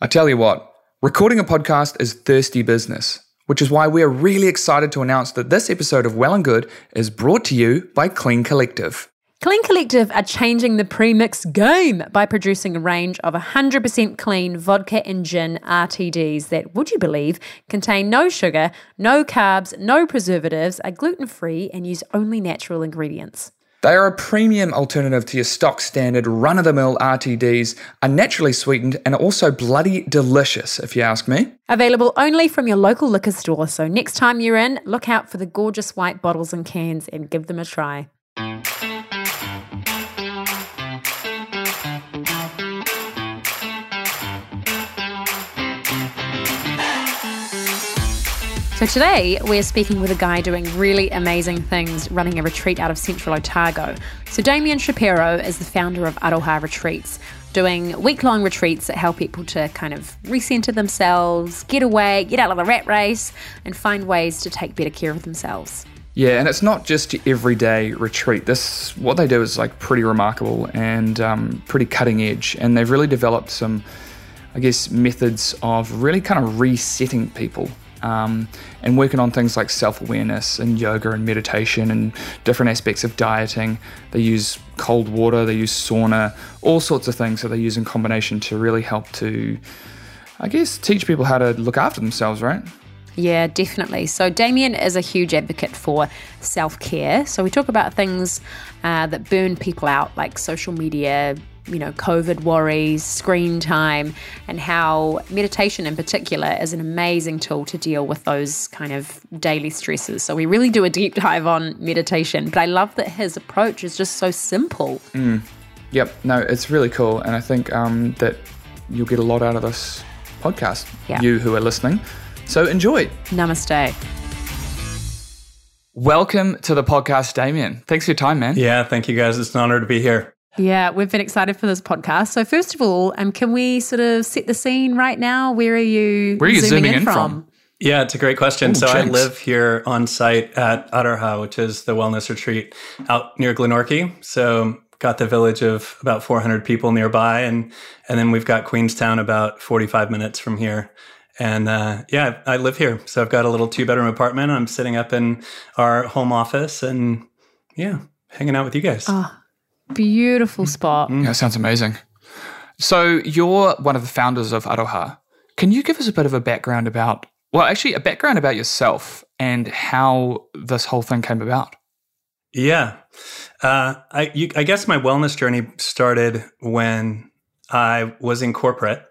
I tell you what, recording a podcast is thirsty business, which is why we are really excited to announce that this episode of Well and Good is brought to you by Clean Collective. Clean Collective are changing the premix game by producing a range of 100% clean vodka and gin RTDs that, would you believe, contain no sugar, no carbs, no preservatives, are gluten free, and use only natural ingredients. They are a premium alternative to your stock standard run of the mill RTDs, are naturally sweetened, and are also bloody delicious, if you ask me. Available only from your local liquor store, so next time you're in, look out for the gorgeous white bottles and cans and give them a try. So today we're speaking with a guy doing really amazing things running a retreat out of central Otago. So Damien Shapiro is the founder of Aro Ha Retreats, doing week-long retreats that help people to kind of recenter themselves, get away, get out of the rat race, and find ways to take better care of themselves. Yeah, and it's not just everyday retreat. This what they do is like pretty remarkable and um, pretty cutting edge, and they've really developed some, I guess, methods of really kind of resetting people um, and working on things like self awareness and yoga and meditation and different aspects of dieting. They use cold water, they use sauna, all sorts of things that they use in combination to really help to, I guess, teach people how to look after themselves, right? Yeah, definitely. So, Damien is a huge advocate for self care. So, we talk about things uh, that burn people out, like social media, you know, COVID worries, screen time, and how meditation in particular is an amazing tool to deal with those kind of daily stresses. So we really do a deep dive on meditation, but I love that his approach is just so simple. Mm. Yep, no, it's really cool. And I think um, that you'll get a lot out of this podcast, yeah. you who are listening. So enjoy. Namaste. Welcome to the podcast, Damien. Thanks for your time, man. Yeah, thank you guys. It's an honor to be here. Yeah, we've been excited for this podcast. So first of all, um, can we sort of set the scene right now? Where are you? Where are you zooming, zooming in, in, from? from? Yeah, it's a great question. Ooh, so I live here on site at Aro Ha, which is the wellness retreat out near Glenorchy. So got the village of about 400 people nearby, and and then we've got Queenstown about 45 minutes from here. And uh, yeah, I live here, so I've got a little two bedroom apartment. I'm sitting up in our home office, and yeah, hanging out with you guys. Oh, Beautiful spot. Mm. Yeah, sounds amazing. So you're one of the founders of Aro Ha. Can you give us a bit of a background about, well, actually, a background about yourself and how this whole thing came about? Yeah. Uh, I, you, I guess my wellness journey started when I was in corporate.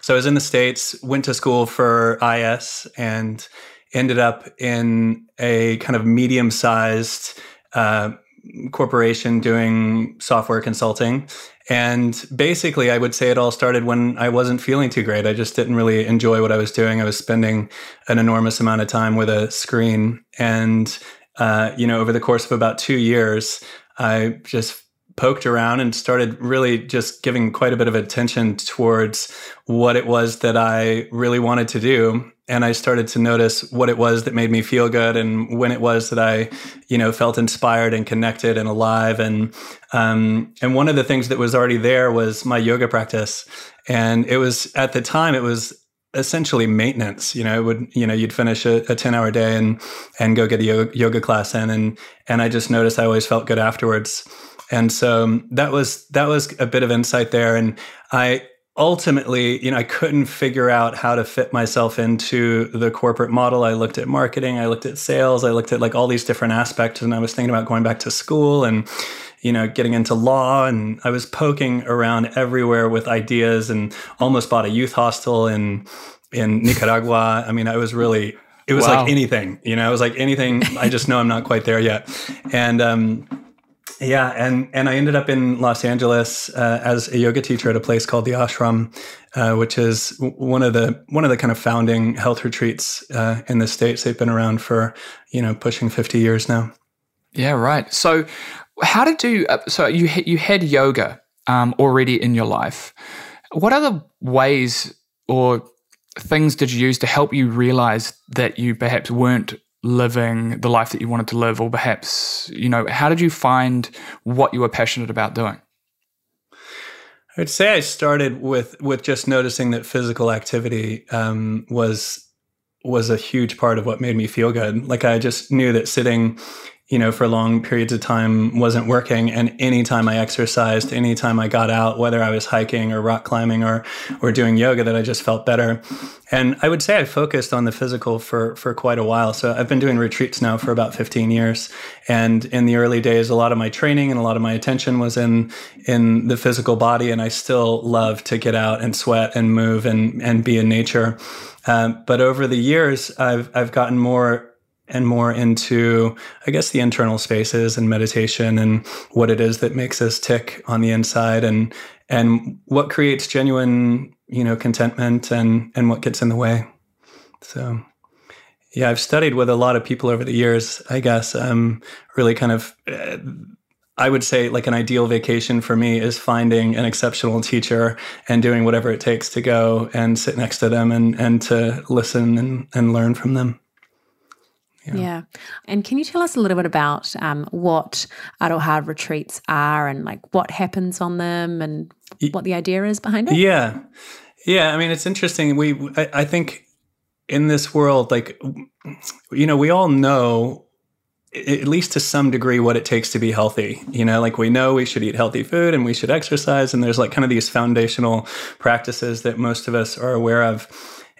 So I was in the States, went to school for IS, and ended up in a kind of medium sized uh, corporation doing software consulting. And basically, I would say it all started when I wasn't feeling too great. I just didn't really enjoy what I was doing. I was spending an enormous amount of time with a screen. And, uh, you know, over the course of about two years, I just poked around and started really just giving quite a bit of attention towards what it was that I really wanted to do and I started to notice what it was that made me feel good and when it was that I, you know, felt inspired and connected and alive. And um, and one of the things that was already there was my yoga practice, and it was at the time it was essentially maintenance. You know, it would you know you'd finish a, a ten hour day and and go get a yoga, yoga class in, and and I just noticed I always felt good afterwards. And so that was that was a bit of insight there, and I ultimately, you know, I couldn't figure out how to fit myself into the corporate model. I looked at marketing, I looked at sales, I looked at like all these different aspects, and I was thinking about going back to school and you know, getting into law, and I was poking around everywhere with ideas, and almost bought a youth hostel in in Nicaragua. I mean, I was really it was wow. like anything, you know, it was like anything. I just know I'm not quite there yet, and um, yeah, and and I ended up in Los Angeles uh, as a yoga teacher at a place called the Ashram, uh, which is one of the one of the kind of founding health retreats uh, in the states. They've been around for you know pushing fifty years now. Yeah, right. So, how did you? Uh, so you you had yoga um, already in your life. What other ways or things did you use to help you realize that you perhaps weren't living the life that you wanted to live or perhaps you know how did you find what you were passionate about doing I'd say I started with with just noticing that physical activity um, was was a huge part of what made me feel good. Like I just knew that sitting you know, for long periods of time wasn't working. And anytime I exercised, anytime I got out, whether I was hiking or rock climbing or or doing yoga, that I just felt better. And I would say I focused on the physical for for quite a while. So I've been doing retreats now for about 15 years. And in the early days, a lot of my training and a lot of my attention was in in the physical body. And I still love to get out and sweat and move and and be in nature. Um, but over the years, I've I've gotten more and more into, I guess, the internal spaces and meditation and what it is that makes us tick on the inside and and what creates genuine, you know, contentment and and what gets in the way. So, yeah, I've studied with a lot of people over the years. I guess um, really kind of. Uh, I would say like an ideal vacation for me is finding an exceptional teacher and doing whatever it takes to go and sit next to them and, and to listen and, and learn from them. Yeah. yeah. And can you tell us a little bit about um, what Aro Ha retreats are and like what happens on them and what the idea is behind it? Yeah. Yeah. I mean, it's interesting. We, I, I think in this world, like, you know, we all know at least to some degree what it takes to be healthy you know like we know we should eat healthy food and we should exercise and there's like kind of these foundational practices that most of us are aware of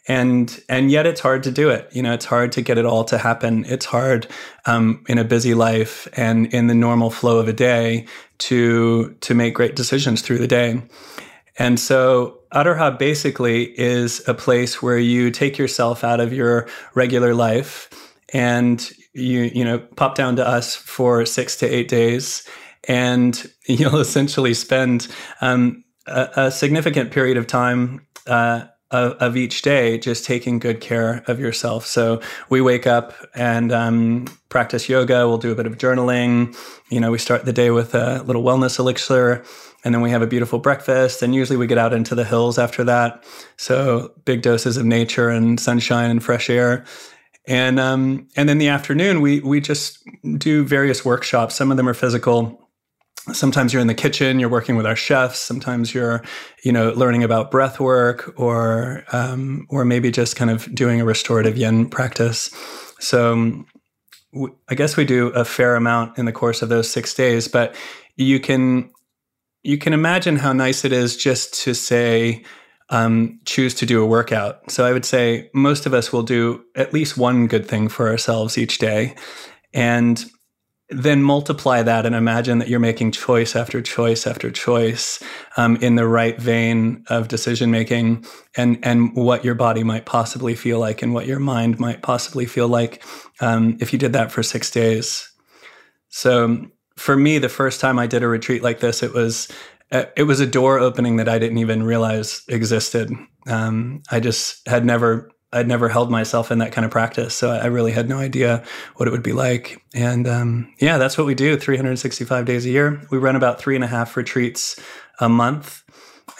and and yet it's hard to do it. You know it's hard to get it all to happen. It's hard um, in a busy life and in the normal flow of a day to to make great decisions through the day. And so Aro Ha basically is a place where you take yourself out of your regular life and you you know pop down to us for six to eight days. And you'll essentially spend um, a, a, significant period of time uh, of, of, each day, just taking good care of yourself. So we wake up and um, practice yoga. We'll do a bit of journaling. You know, we start the day with a little wellness elixir, and then we have a beautiful breakfast. And usually we get out into the hills after that. So big doses of nature and sunshine and fresh air. And um, and then the afternoon we we just do various workshops. Some of them are physical sometimes you're in the kitchen you're working with our chefs. Sometimes you're you know learning about breath work or um, or maybe just kind of doing a restorative yin practice. So um, i guess we do a fair amount in the course of those six days but you can you can imagine how nice it is just to say um, choose to do a workout. So i would say most of us will do at least one good thing for ourselves each day. And then multiply that and imagine that you're making choice after choice after choice um, in the right vein of decision making and and what your body might possibly feel like and what your mind might possibly feel like um, if you did that for six days. So for me the first time i did a retreat like this it was uh, it was a door opening that i didn't even realize existed. Um, i just had never I'd never held myself in that kind of practice, so I really had no idea what it would be like. And um, yeah, that's what we do 365 days a year. We run about three and a half retreats a month,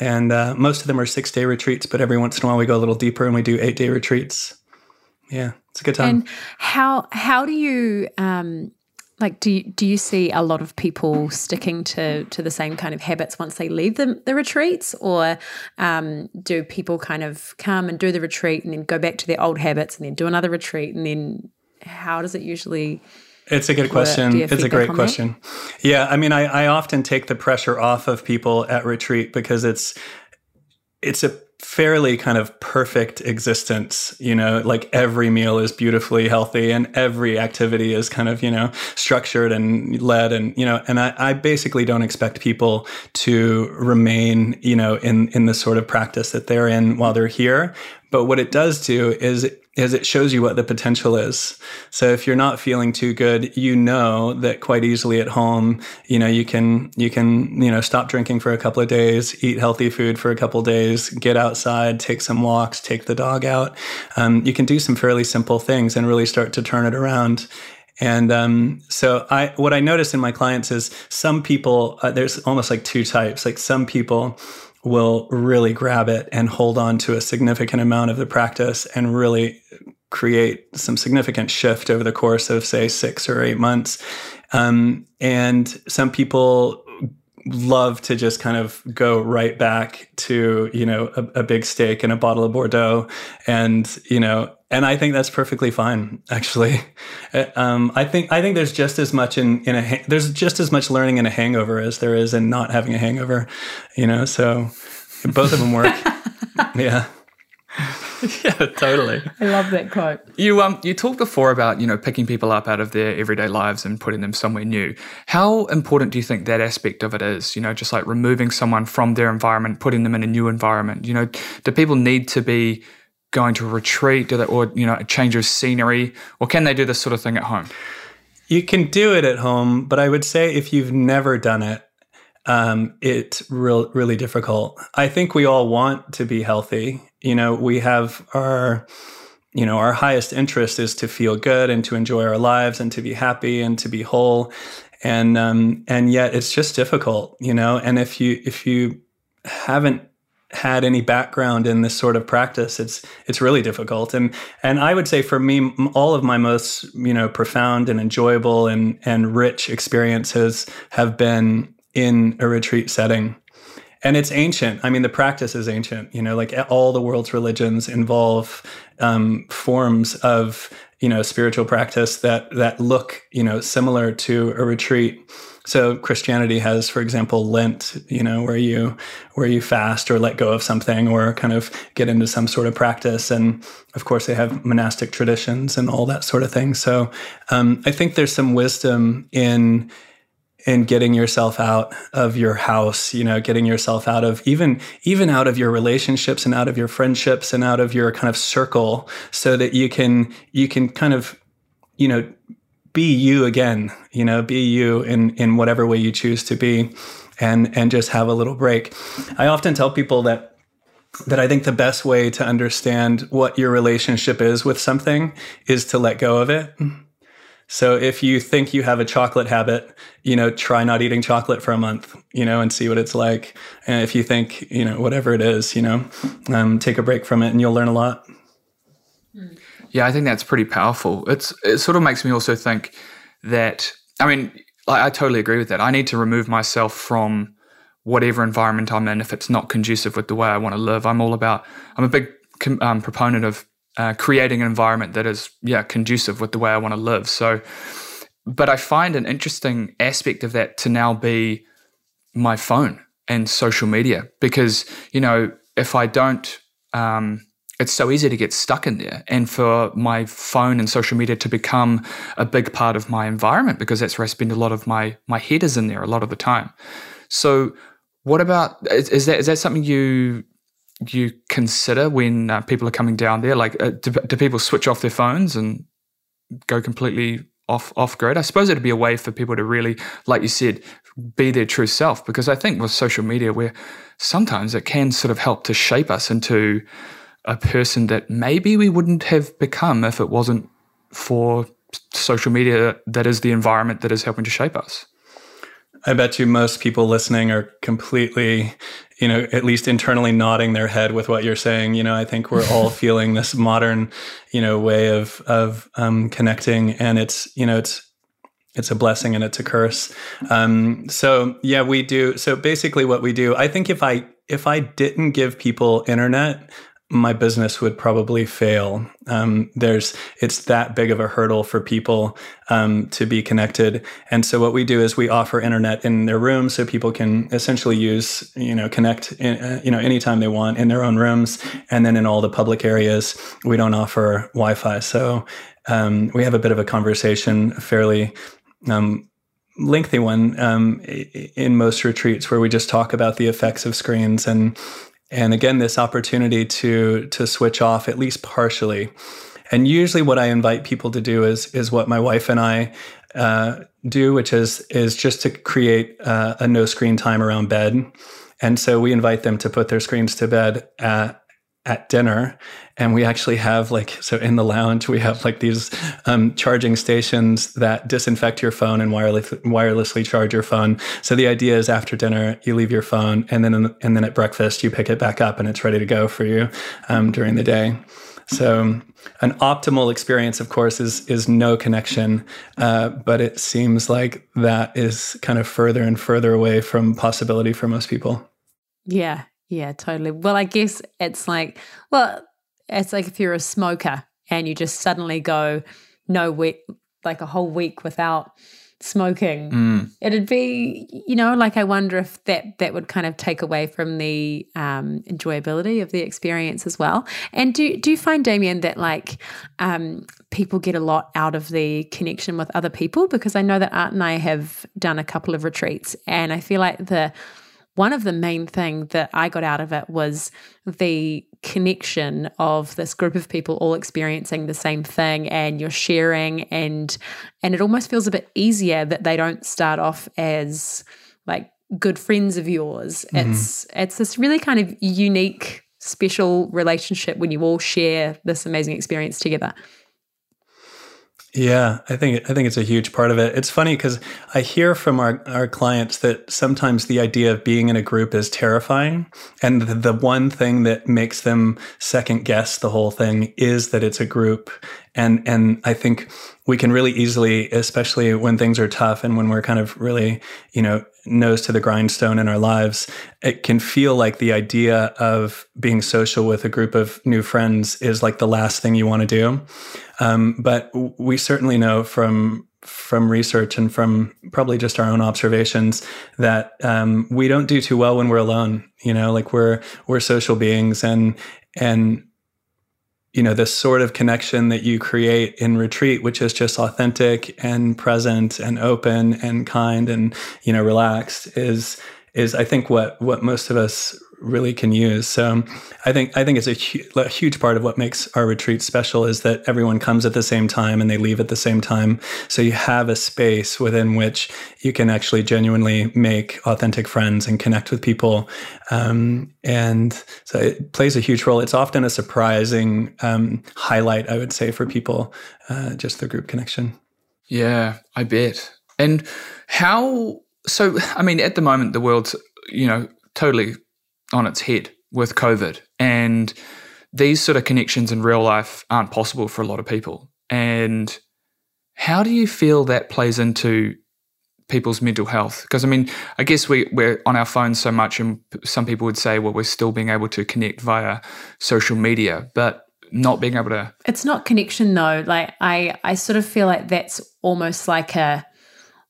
and uh, most of them are six day retreats, but every once in a while we go a little deeper and we do eight day retreats. Yeah, it's a good time. And how how do you um, like do you, do you see a lot of people sticking to to the same kind of habits once they leave the, the retreats or um, do people kind of come and do the retreat and then go back to their old habits and then do another retreat and then how does it usually it's a good question. It's a great question. That? Yeah, I mean, I, I often take the pressure off of people at retreat because it's it's a fairly kind of perfect existence you know like every meal is beautifully healthy and every activity is kind of you know structured and led and you know and I, I basically don't expect people to remain you know in in the sort of practice that they're in while they're here. But what it does do is is it shows you what the potential is. So if you're not feeling too good, you know that quite easily at home, you know, you can you can, you know, stop drinking for a couple of days, eat healthy food for a couple of days, get outside, take some walks, take the dog out. Um, you can do some fairly simple things and really start to turn it around. And um, so I, what I notice in my clients is some people, uh, there's almost like two types. Like some people will really grab it and hold on to a significant amount of the practice and really create some significant shift over the course of say six or eight months. Um, and some people love to just kind of go right back to you know a, a, big steak and a bottle of Bordeaux, and you know, and I think that's perfectly fine. Actually, uh, um, I think I think there's just as much in in a there's just as much learning in a hangover as there is in not having a hangover. You know, so both of them work. yeah. yeah, totally. I love that quote. You um you talked before about, you know, picking people up out of their everyday lives and putting them somewhere new. How important do you think that aspect of it is? You know, just like removing someone from their environment, putting them in a new environment. You know, do people need to be going to a retreat do they, or you know, a change of scenery, or can they do this sort of thing at home? You can do it at home, but I would say if you've never done it, um, it's real, really difficult. I think we all want to be healthy. You know, we have our, you know, our highest interest is to feel good and to enjoy our lives and to be happy and to be whole. And um, and yet it's just difficult, you know. And if you if you haven't had any background in this sort of practice it's it's really difficult and and I would say for me all of my most you know profound and enjoyable and and rich experiences have been in a retreat setting. And it's ancient. I mean, the practice is ancient. You know, like all the world's religions involve um, forms of you know spiritual practice that that look you know similar to a retreat. So Christianity has, for example, Lent, you know, where you where you fast or let go of something or kind of get into some sort of practice. And of course, they have monastic traditions and all that sort of thing. So um, I think there's some wisdom in and getting yourself out of your house you know getting yourself out of even even out of your relationships and out of your friendships and out of your kind of circle so that you can you can kind of you know be you again you know be you in in whatever way you choose to be and and just have a little break. I often tell people that that I think the best way to understand what your relationship is with something is to let go of it so if you think you have a chocolate habit, you know, try not eating chocolate for a month, you know, and see what it's like. And if you think, you know, whatever it is, you know, um, take a break from it and you'll learn a lot. Yeah, I think that's pretty powerful. It's it sort of makes me also think that I mean, I, I totally agree with that. I need to remove myself from whatever environment I'm in if it's not conducive with the way I want to live. I'm all about. I'm a big um, proponent of uh, creating an environment that is yeah conducive with the way I want to live. So, but I find an interesting aspect of that to now be my phone and social media because you know if I don't. Um, it's so easy to get stuck in there and for my phone and social media to become a big part of my environment because that's where I spend a lot of my my head is in there a lot of the time. So what about is, is that is that something you you consider when uh, people are coming down there? Like, uh, do, do, people switch off their phones and go completely off off grid? I suppose it'd be a way for people to really, like you said, be their true self. Because I think with social media, where sometimes it can sort of help to shape us into a person that maybe we wouldn't have become if it wasn't for social media that is the environment that is helping to shape us. I bet you most people listening are completely, you know, at least internally nodding their head with what you're saying. You know, I think we're all feeling this modern, you know, way of of um, connecting, and it's you know it's it's a blessing and it's a curse. Um, so yeah, we do. So basically, what we do, I think if I if I didn't give people internet, my business would probably fail. Um, there's it's that big of a hurdle for people um, to be connected, and so what we do is we offer internet in their rooms so people can essentially use you know connect in, uh, you know anytime they want in their own rooms, and then in all the public areas we don't offer Wi-Fi. So um, we have a bit of a conversation, fairly um, lengthy one um, in most retreats where we just talk about the effects of screens and and again this opportunity to to switch off at least partially. And usually what i invite people to do is is what my wife and i uh, do which is is just to create uh, a no screen time around bed. And so we invite them to put their screens to bed at at dinner and we actually have like so in the lounge we have like these um, charging stations that disinfect your phone and wireless, wirelessly charge your phone. So the idea is after dinner you leave your phone and then and then at breakfast you pick it back up and it's ready to go for you um, during the day. So an optimal experience of course is is no connection uh, but it seems like that is kind of further and further away from possibility for most people. Yeah yeah, totally. Well, I guess it's like, well, it's like if you're a smoker and you just suddenly go no week, like a whole week without smoking. Mm. It'd be, you know, like I wonder if that that would kind of take away from the um, enjoyability of the experience as well. And do do you find, Damien, that like um, people get a lot out of the connection with other people? Because I know that Art and I have done a couple of retreats, and I feel like the one of the main things that I got out of it was the connection of this group of people all experiencing the same thing and you're sharing and and it almost feels a bit easier that they don't start off as like good friends of yours. Mm-hmm. It's it's this really kind of unique special relationship when you all share this amazing experience together. Yeah, I think I think it's a huge part of it. It's funny because I hear from our, our clients that sometimes the idea of being in a group is terrifying. And the, the one thing that makes them second guess the whole thing is that it's a group. And and I think we can really easily, especially when things are tough and when we're kind of really, you know, nose to the grindstone in our lives, it can feel like the idea of being social with a group of new friends is like the last thing you want to do. Um, but we certainly know from from research and from probably just our own observations that um, we don't do too well when we're alone. You know, like we're we're social beings, and and you know this sort of connection that you create in retreat which is just authentic and present and open and kind and you know relaxed is is i think what what most of us really can use. So I think I think it's a, hu- a, huge part of what makes our retreat special is that everyone comes at the same time and they leave at the same time. So you have a space within which you can actually genuinely make authentic friends and connect with people. Um, and so it plays a huge role. It's often a surprising um, highlight, I would say, for people, uh, just the group connection. Yeah, I bet. And how? So, I mean, at the moment, the world's you know totally on its head with COVID. And these sort of connections in real life aren't possible for a lot of people. And how do you feel that plays into people's mental health? Because I mean, I guess we, we're on our phones so much, and some people would say, well, we're still being able to connect via social media, but not being able to. It's not connection though. Like I, I sort of feel like that's almost like a,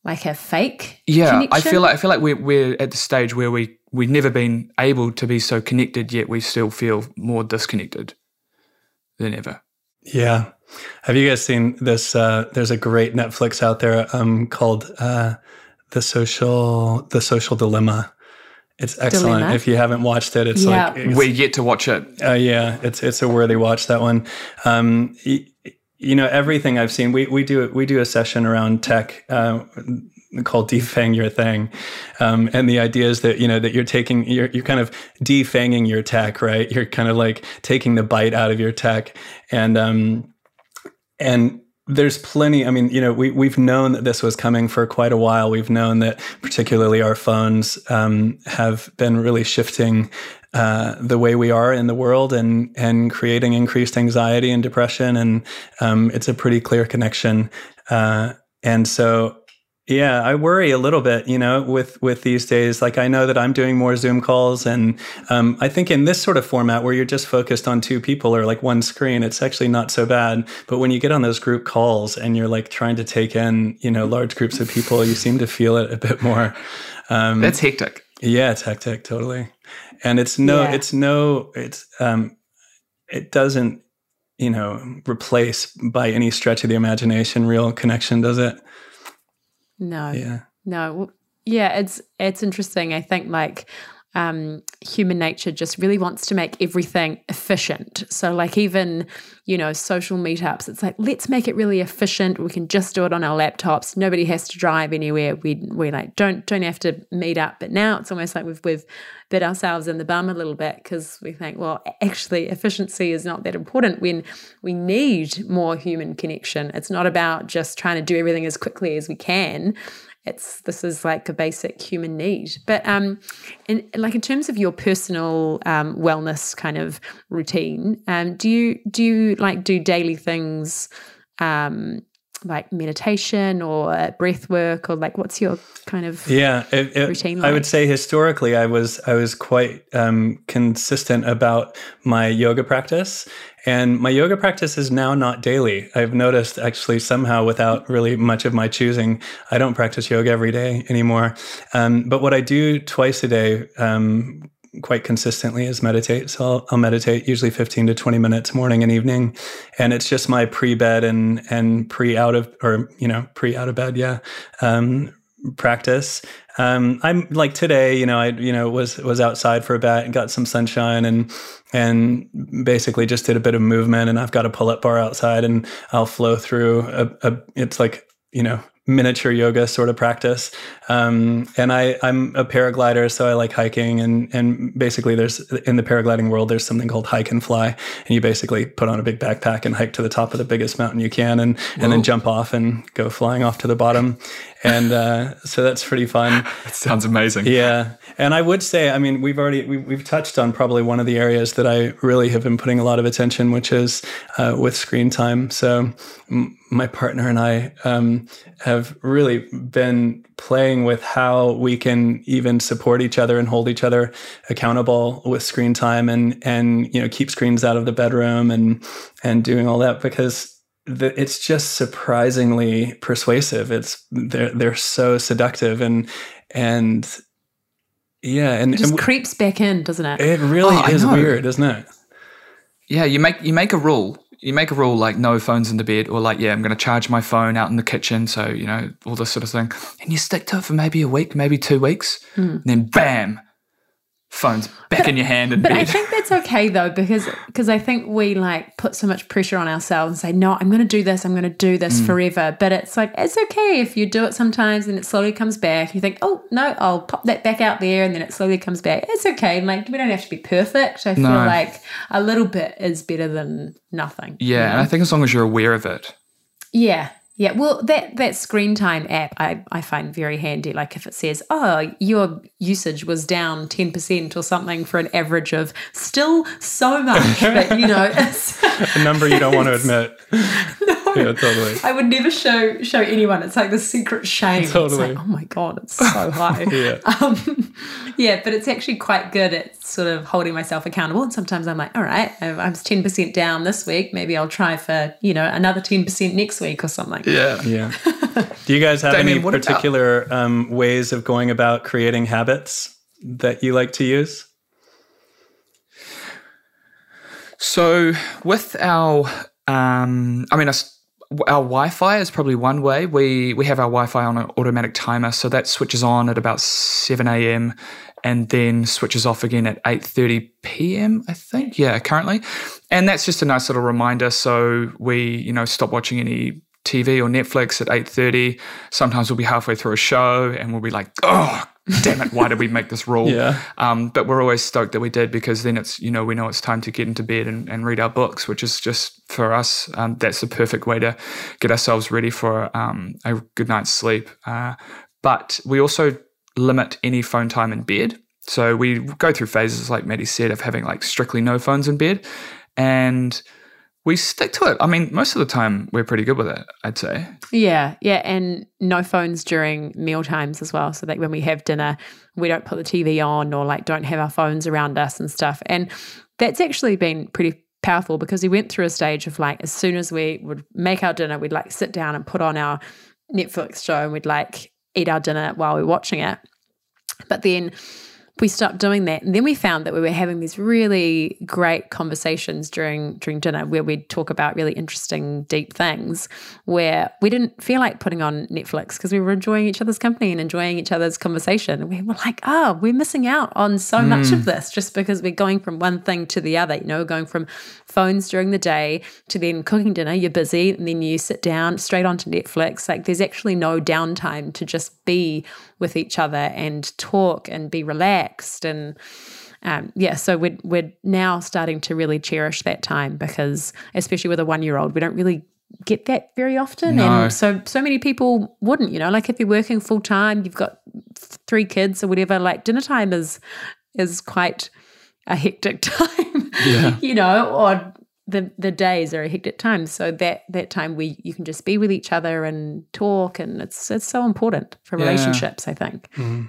like a fake. Yeah, connection. I feel like I feel like we're we're at the stage where we we've never been able to be so connected, yet we still feel more disconnected than ever. Yeah. Have you guys seen this? Uh, there's a great Netflix out there um, called uh, the social the social dilemma. It's excellent. Dilemma? If you haven't watched it, it's yeah. like it's, we get to watch it. Uh, yeah, it's it's a worthy watch. That one. Um, y- you know everything I've seen. We we do we do a session around tech. Uh, called defang your thing. Um, and the idea is that you know that you're taking you're, you're kind of defanging your tech right? You're kind of like taking the bite out of your tech. And um and there's plenty i mean you know we, we've known that this was coming for quite a while. We've known that particularly our phones um, have been really shifting uh, the way we are in the world and and creating increased anxiety and depression. And um, it's a pretty clear connection. Uh, and so yeah, I worry a little bit, you know, with with these days. Like I know that I'm doing more Zoom calls, and um, I think in this sort of format where you're just focused on two people or like one screen, it's actually not so bad. But when you get on those group calls and you're like trying to take in, you know, large groups of people, you seem to feel it a bit more. Um, That's hectic. Yeah, it's hectic, totally. And it's no, yeah. it's no, it's um, it doesn't, you know, replace by any stretch of the imagination real connection, does it? No. Yeah. No. Yeah, it's it's interesting. I think like um, human nature just really wants to make everything efficient. So, like, even, you know, social meetups, it's like, let's make it really efficient. We can just do it on our laptops. Nobody has to drive anywhere. We, we like, don't, don't have to meet up. But now it's almost like we've, we've bit ourselves in the bum a little bit because we think, well, actually, efficiency is not that important when we need more human connection. It's not about just trying to do everything as quickly as we can it's this is like a basic human need but um in like in terms of your personal um, wellness kind of routine um do you do you like do daily things um like meditation or breath work or like what's your kind of yeah it, it, routine like? i would say historically i was i was quite um, consistent about my yoga practice and my yoga practice is now not daily i've noticed actually somehow without really much of my choosing i don't practice yoga every day anymore um, but what i do twice a day um, quite consistently is meditate. So I'll, I'll, meditate usually 15 to 20 minutes morning and evening. And it's just my pre bed and, and pre out of, or, you know, pre out of bed. Yeah. Um, practice. Um, I'm like today, you know, I, you know, was, was outside for a bit and got some sunshine and, and basically just did a bit of movement and I've got a pull up bar outside and I'll flow through a, a it's like, you know, miniature yoga sort of practice. Um, and I, I'm a paraglider, so I like hiking. And, and basically, there's in the paragliding world, there's something called hike and fly. And you basically put on a big backpack and hike to the top of the biggest mountain you can, and, and then jump off and go flying off to the bottom. And uh, so that's pretty fun. That sounds amazing. Yeah. And I would say, I mean, we've already we, we've touched on probably one of the areas that I really have been putting a lot of attention, which is uh, with screen time. So m- my partner and I um, have really been playing with how we can even support each other and hold each other accountable with screen time and and you know keep screens out of the bedroom and and doing all that because the, it's just surprisingly persuasive. It's they're they're so seductive and and yeah and it just and creeps back in doesn't it? it really oh, is weird isn't it? Yeah you make you make a rule. You make a rule like no phones in the bed or like yeah i'm going to charge my phone out in the kitchen so you know all this sort of thing. And you stick to it for maybe a week maybe two weeks mm. and then bam phone's back but, in your hand and but bed. I think that's okay though because because I think we like put so much pressure on ourselves and say no I'm going to do this I'm going to do this mm. forever but it's like it's okay if you do it sometimes and it slowly comes back you think oh no I'll pop that back out there and then it slowly comes back it's okay like we don't have to be perfect I feel no. like a little bit is better than nothing yeah you know? and I think as long as you're aware of it yeah yeah, well, that that screen time app I, I find very handy. Like if it says, "Oh, your usage was down ten percent or something for an average of still so much," but you know, it's a number you don't want to admit. no, yeah, totally. I would never show show anyone. It's like the secret shame. Totally. Like, oh my god, it's so high. yeah. Um, yeah, but it's actually quite good at sort of holding myself accountable. And sometimes I'm like, all right, I was ten percent down this week. Maybe I'll try for you know another ten percent next week or something. Yeah. Yeah. Do you guys have Damien, any particular about- um, ways of going about creating habits that you like to use? So, with our, um, I mean, our Wi-Fi is probably one way. We we have our Wi-Fi on an automatic timer, so that switches on at about seven a.m. and then switches off again at eight thirty p.m. I think, yeah, currently, and that's just a nice little reminder. So we, you know, stop watching any TV or Netflix at 8:30. Sometimes we'll be halfway through a show and we'll be like, "Oh, damn it, why did we make this rule?" yeah. Um, but we're always stoked that we did because then it's you know we know it's time to get into bed and, and read our books, which is just for us um, that's the perfect way to get ourselves ready for um, a good night's sleep. Uh, but we also limit any phone time in bed. So we go through phases, like Maddie said, of having like strictly no phones in bed, and we stick to it. I mean, most of the time we're pretty good with it, I'd say. Yeah, yeah, and no phones during meal times as well. So that when we have dinner, we don't put the TV on or like don't have our phones around us and stuff. And that's actually been pretty powerful because we went through a stage of like as soon as we would make our dinner, we'd like sit down and put on our Netflix show and we'd like eat our dinner while we're watching it. But then we stopped doing that and then we found that we were having these really great conversations during during dinner where we'd talk about really interesting deep things where we didn't feel like putting on netflix because we were enjoying each other's company and enjoying each other's conversation and we were like oh we're missing out on so mm. much of this just because we're going from one thing to the other you know going from phones during the day to then cooking dinner you're busy and then you sit down straight onto netflix like there's actually no downtime to just be with each other and talk and be relaxed and um, yeah, so we're we're now starting to really cherish that time because especially with a one year old, we don't really get that very often, no. and so so many people wouldn't. You know, like if you're working full time, you've got three kids or whatever. Like dinner time is is quite a hectic time. Yeah. you know, or the the days are a hectic time. So that that time we you can just be with each other and talk, and it's it's so important for yeah. relationships. I think. Mm-hmm.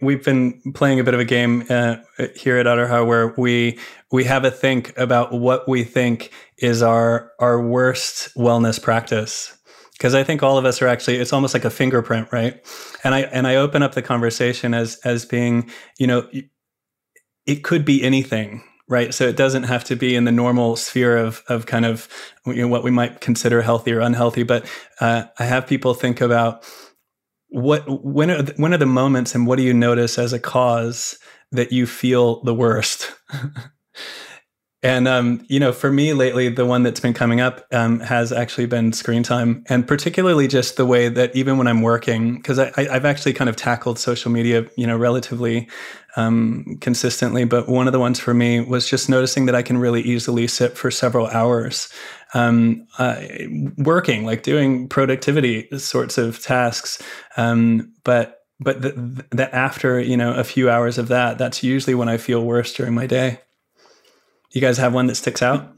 We've been playing a bit of a game uh, here at Aro Ha where we we have a think about what we think is our our worst wellness practice because I think all of us are actually it's almost like a fingerprint, right? And I and I open up the conversation as as being you know it could be anything right? So it doesn't have to be in the normal sphere of of kind of you know, what we might consider healthy or unhealthy. But uh, I have people think about what when are the, when are the moments and what do you notice as a cause that you feel the worst. And um, you know, for me lately, the one that's been coming up um, has actually been screen time, and particularly just the way that even when I'm working, because I've actually kind of tackled social media, you know, relatively um, consistently. But one of the ones for me was just noticing that I can really easily sit for several hours uh, working, like doing productivity sorts of tasks. Um, but but that after you know a few hours of that, that's usually when I feel worse during my day. You guys have one that sticks out?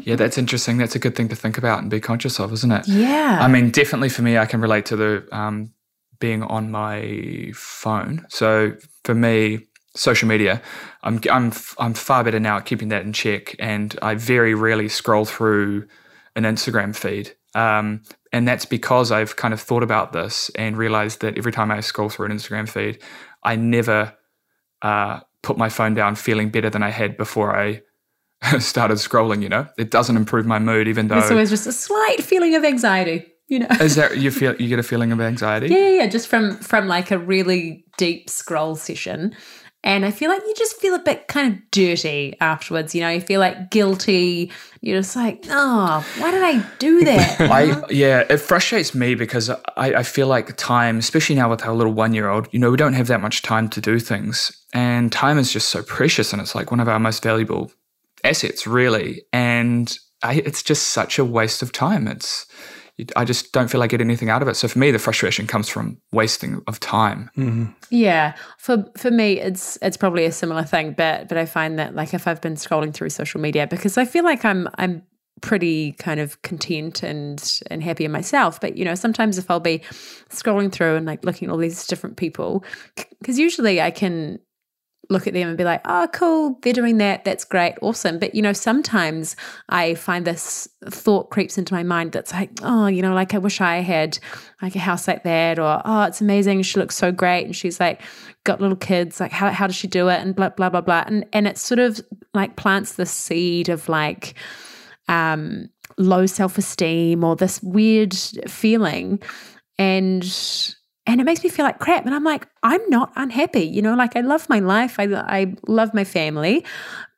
Yeah, that's interesting. That's a good thing to think about and be conscious of, isn't it? Yeah. I mean, definitely for me, I can relate to the um, being on my phone. So for me, social media, I'm I'm I'm far better now at keeping that in check, and I very rarely scroll through an Instagram feed. Um, and that's because I've kind of thought about this and realized that every time I scroll through an Instagram feed, I never uh, put my phone down feeling better than I had before I started scrolling. You know, it doesn't improve my mood, even though it's always just a slight feeling of anxiety. You know, is that you feel you get a feeling of anxiety? Yeah, yeah, just from from like a really deep scroll session. And I feel like you just feel a bit kind of dirty afterwards. You know, you feel like guilty. You're just like, oh, why did I do that? I yeah, it frustrates me because I, I feel like time, especially now with our little one year old, you know, we don't have that much time to do things. And time is just so precious and it's like one of our most valuable assets, really. And I, it's just such a waste of time. It's I just don't feel like I get anything out of it. So for me, the frustration comes from wasting of time. Mm-hmm. Yeah, for for me, it's it's probably a similar thing, but but I find that like if I've been scrolling through social media because I feel like I'm I'm pretty kind of content and and happy in myself but you know sometimes if i'll be scrolling through and like looking at all these different people because usually i can look at them and be like, oh, cool, they're doing that. That's great. Awesome. But, you know, sometimes I find this thought creeps into my mind that's like, oh, you know, like I wish I had like a house like that. Or, oh, it's amazing. She looks so great. And she's like, got little kids. Like, how, how does she do it? And blah, blah, blah, blah. And, and it sort of like plants the seed of like, um, low self esteem or this weird feeling. And, and it makes me feel like crap and i'm like i'm not unhappy you know like i love my life i, I love my family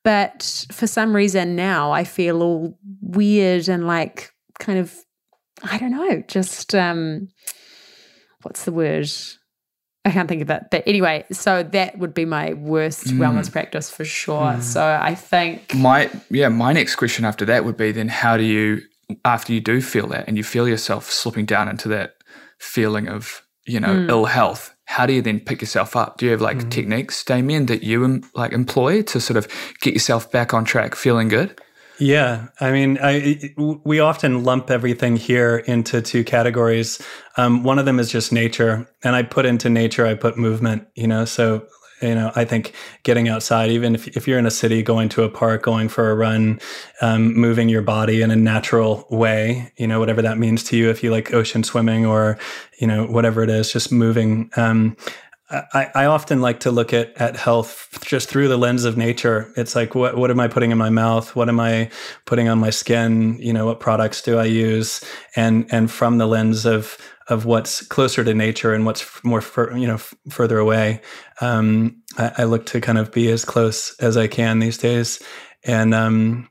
but for some reason now i feel all weird and like kind of i don't know just um what's the word I can't think of it. But anyway, so that would be my worst mm. wellness practice for sure. Mm. So I think my yeah, my next question after that would be then how do you after you do feel that and you feel yourself slipping down into that feeling of you know, mm. ill health, how do you then pick yourself up? Do you have like mm. techniques, Damien, that you like employ to sort of get yourself back on track, feeling good? Yeah, I mean, I, we often lump everything here into two categories. Um, one of them is just nature, and I put into nature, I put movement. You know, so you know, I think getting outside, even if, if you're in a city, going to a park, going for a run, um, moving your body in a natural way, you know, whatever that means to you, if you like ocean swimming or, you know, whatever it is, just moving. Um, I, I often like to look at, at health just through the lens of nature. It's like, what, what am I putting in my mouth? What am I putting on my skin? You know, what products do I use? And, and from the lens of, of what's closer to nature and what's more, fur, you know, f- further away. Um, I, I, look to kind of be as close as I can these days. And, um,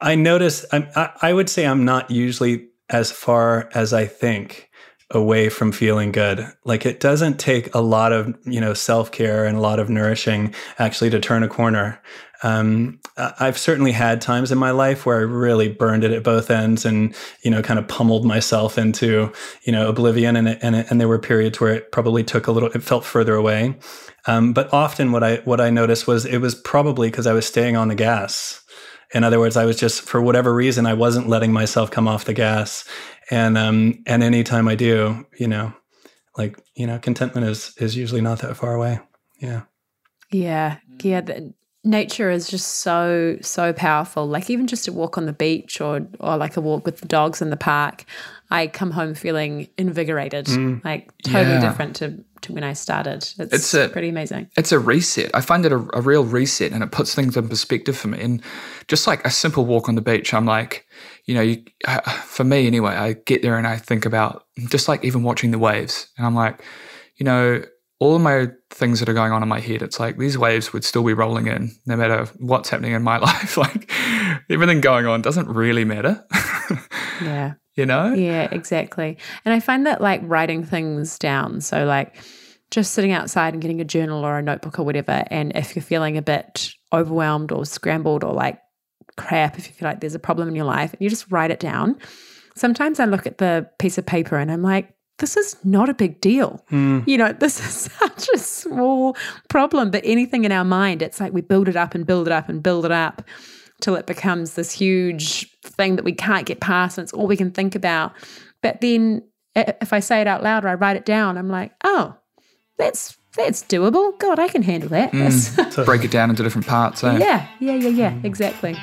I notice, I, I would say I'm not usually as far as I think away from feeling good. Like it doesn't take a lot of, you know, self-care and a lot of nourishing actually to turn a corner. Um, I've certainly had times in my life where I really burned it at both ends and, you know, kind of pummeled myself into, you know, oblivion. And, and, and there were periods where it probably took a little, it felt further away. Um, but often what I, what I noticed was it was probably because I was staying on the gas. In other words, I was just, for whatever reason, I wasn't letting myself come off the gas and um and anytime i do you know like you know contentment is is usually not that far away. Yeah. Yeah. Yeah the, nature is just so so powerful. Like even just a walk on the beach or or like a walk with the dogs in the park i come home feeling invigorated. Mm. like totally yeah. different to, to when i started. It's, it's a, pretty amazing. it's a reset. I find it a, a real reset and it puts things in perspective for me. And just like a simple walk on the beach i'm like you know, you, for me anyway, I get there and I think about just like even watching the waves, and I'm like, you know, all of my things that are going on in my head, it's like these waves would still be rolling in no matter what's happening in my life. like everything going on doesn't really matter. yeah. You know? Yeah, exactly. And I find that like writing things down, so like just sitting outside and getting a journal or a notebook or whatever, and if you're feeling a bit overwhelmed or scrambled or like crap if you feel like there's a problem in your life and you just write it down. Sometimes I look at the piece of paper and I'm like, this is not a big deal. Mm. You know, this is such a small problem, but anything in our mind, it's like we build it up and build it up and build it up till it becomes this huge thing that we can't get past and it's all we can think about. But then if I say it out loud or I write it down, I'm like, oh, that's that's doable. God, I can handle that. Mm. Break it down into different parts. Eh? Yeah, yeah, yeah, yeah, exactly.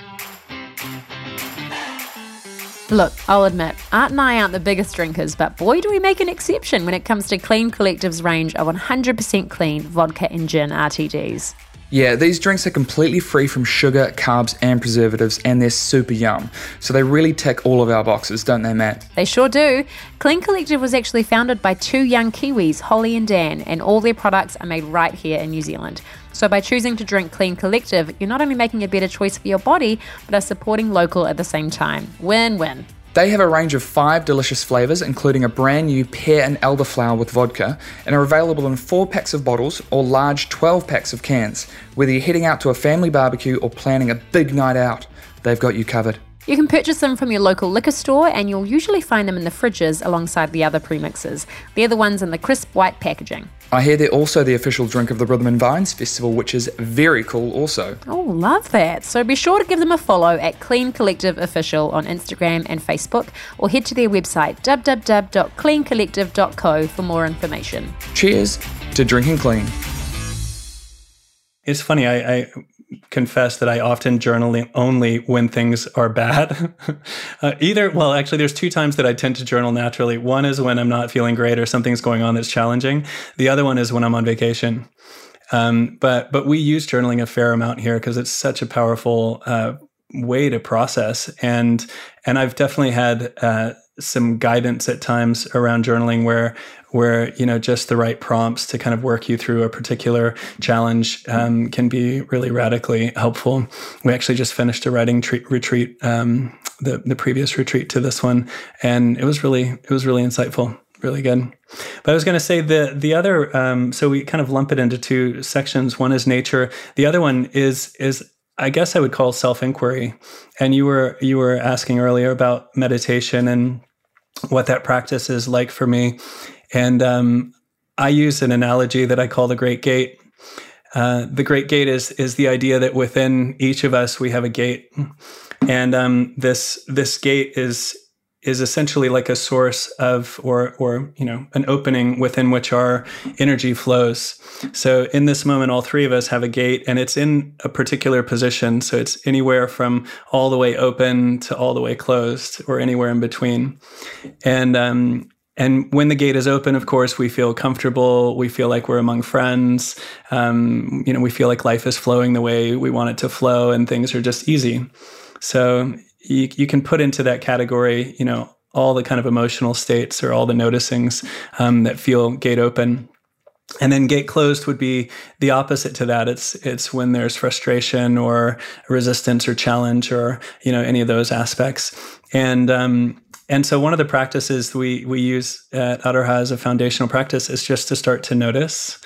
Look, I'll admit, Art and I aren't the biggest drinkers, but boy, do we make an exception when it comes to Clean Collective's range of 100% clean vodka and gin RTDs. Yeah, these drinks are completely free from sugar, carbs, and preservatives, and they're super yum. So they really tick all of our boxes, don't they, Matt? They sure do. Clean Collective was actually founded by two young Kiwis, Holly and Dan, and all their products are made right here in New Zealand. So by choosing to drink Clean Collective, you're not only making a better choice for your body, but are supporting local at the same time. Win win. They have a range of five delicious flavours, including a brand new pear and elderflower with vodka, and are available in four packs of bottles or large 12 packs of cans. Whether you're heading out to a family barbecue or planning a big night out, they've got you covered. You can purchase them from your local liquor store, and you'll usually find them in the fridges alongside the other premixes. They're the ones in the crisp white packaging. I hear they're also the official drink of the Rhythm and Vines Festival, which is very cool also. Oh, love that. So be sure to give them a follow at Clean Collective Official on Instagram and Facebook, or head to their website www.cleancollective.co for more information. Cheers to drinking clean. It's funny, I, I confess that I often journal only when things are bad. uh, either, well, actually, there's two times that I tend to journal naturally. One is when I'm not feeling great or something's going on that's challenging. The other one is when I'm on vacation. Um, but but we use journaling a fair amount here because it's such a powerful uh, way to process and and I've definitely had uh, some guidance at times around journaling where where you know just the right prompts to kind of work you through a particular challenge um, can be really radically helpful. We actually just finished a writing tre- retreat, um, the the previous retreat to this one, and it was really it was really insightful, really good. But I was going to say the the other um, so we kind of lump it into two sections. One is nature. The other one is is I guess I would call self inquiry. And you were you were asking earlier about meditation and what that practice is like for me. And um, I use an analogy that I call the Great Gate. Uh, the Great Gate is is the idea that within each of us we have a gate, and um, this this gate is is essentially like a source of or or you know an opening within which our energy flows. So in this moment all three of us have a gate and it's in a particular position. So it's anywhere from all the way open to all the way closed or anywhere in between. And um and when the gate is open, of course, we feel comfortable. We feel like we're among friends. Um, you know, we feel like life is flowing the way we want it to flow, and things are just easy. So you, you can put into that category, you know, all the kind of emotional states or all the noticings um, that feel gate open. And then gate closed would be the opposite to that. It's it's when there's frustration or resistance or challenge or you know any of those aspects. And um, and so one of the practices we we use at Aro Ha as a foundational practice is just to start to notice.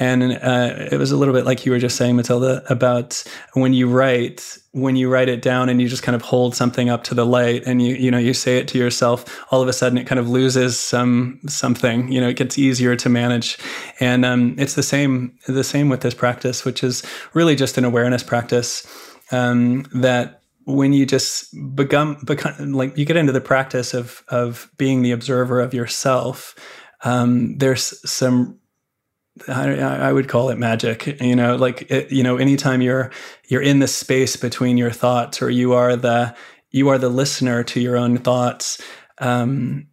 And uh, it was a little bit like you were just saying, Matilda, about when you write, when you write it down and you just kind of hold something up to the light and you you know you say it to yourself, all of a sudden it kind of loses some something. You know, it gets easier to manage, and um, it's the same the same with this practice, which is really just an awareness practice um, that when you just become, become like you get into the practice of of being the observer of yourself, um, there's some I, I, would call it magic. You know, like it, you know, anytime you're you're in the space between your thoughts, or you are the you are the listener to your own thoughts. Um,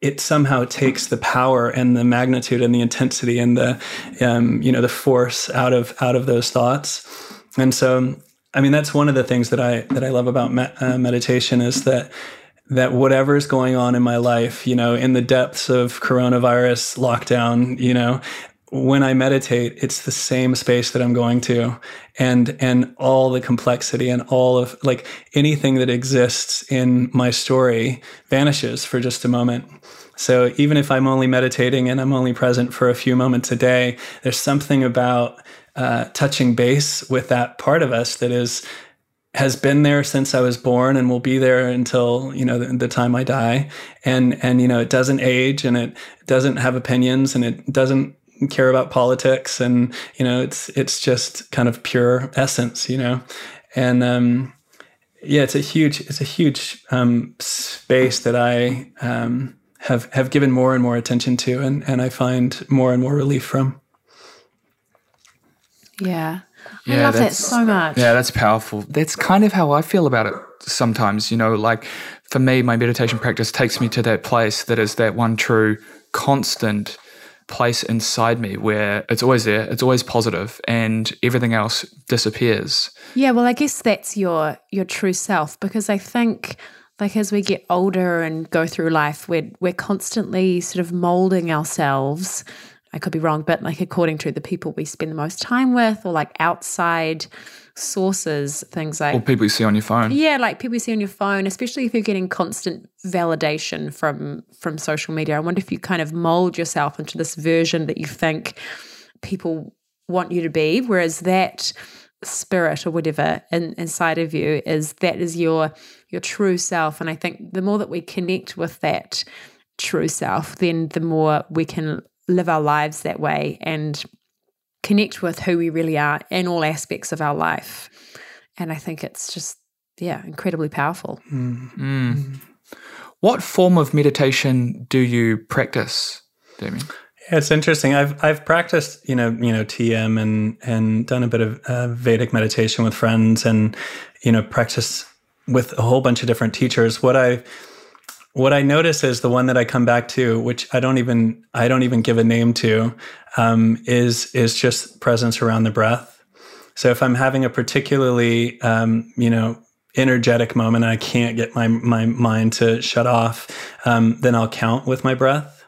it somehow takes the power and the magnitude and the intensity and the um, you know the force out of out of those thoughts. And so I mean, that's one of the things that I that I love about me- uh, meditation is that that whatever is going on in my life, you know, in the depths of coronavirus lockdown, you know, when I meditate, it's the same space that I'm going to, and and all the complexity and all of like anything that exists in my story vanishes for just a moment. So even if I'm only meditating and I'm only present for a few moments a day, there's something about uh, touching base with that part of us that is has been there since I was born and will be there until you know the, the, time I die. And and you know it doesn't age and it doesn't have opinions and it doesn't care about politics and you know it's it's just kind of pure essence, you know. And um, yeah, it's a huge it's a huge um, space that I um, have have given more and more attention to and and I find more and more relief from. Yeah. I yeah, love that so much. Yeah, that's powerful. That's kind of how I feel about it sometimes. You know, like for me, my meditation practice takes me to that place that is that one true, constant place inside me where it's always there, it's always positive, and everything else disappears. Yeah, well, I guess that's your your true self because I think like as we get older and go through life, we're we're constantly sort of molding ourselves I could be wrong, but like according to the people we spend the most time with, or like outside sources, things like or people you see on your phone. Yeah, like people you see on your phone, especially if you're getting constant validation from from social media. I wonder if you kind of mold yourself into this version that you think people want you to be, whereas that spirit or whatever in, inside of you is that is your your true self. And I think the more that we connect with that true self, then the more we can live our lives that way and connect with who we really are in all aspects of our life. And I think it's just, yeah, incredibly powerful. Mm. Mm. What form of meditation do you practice, Damian? Yeah, it's interesting. I've I've practiced, you know, you know, TM and and done a bit of uh, Vedic meditation with friends, and you know, practice with a whole bunch of different teachers. What I what I notice is the one that I come back to, which I don't even I don't even give a name to, um, is is just presence around the breath. So if I'm having a particularly um, you know energetic moment and I can't get my my mind to shut off, um, then I'll count with my breath,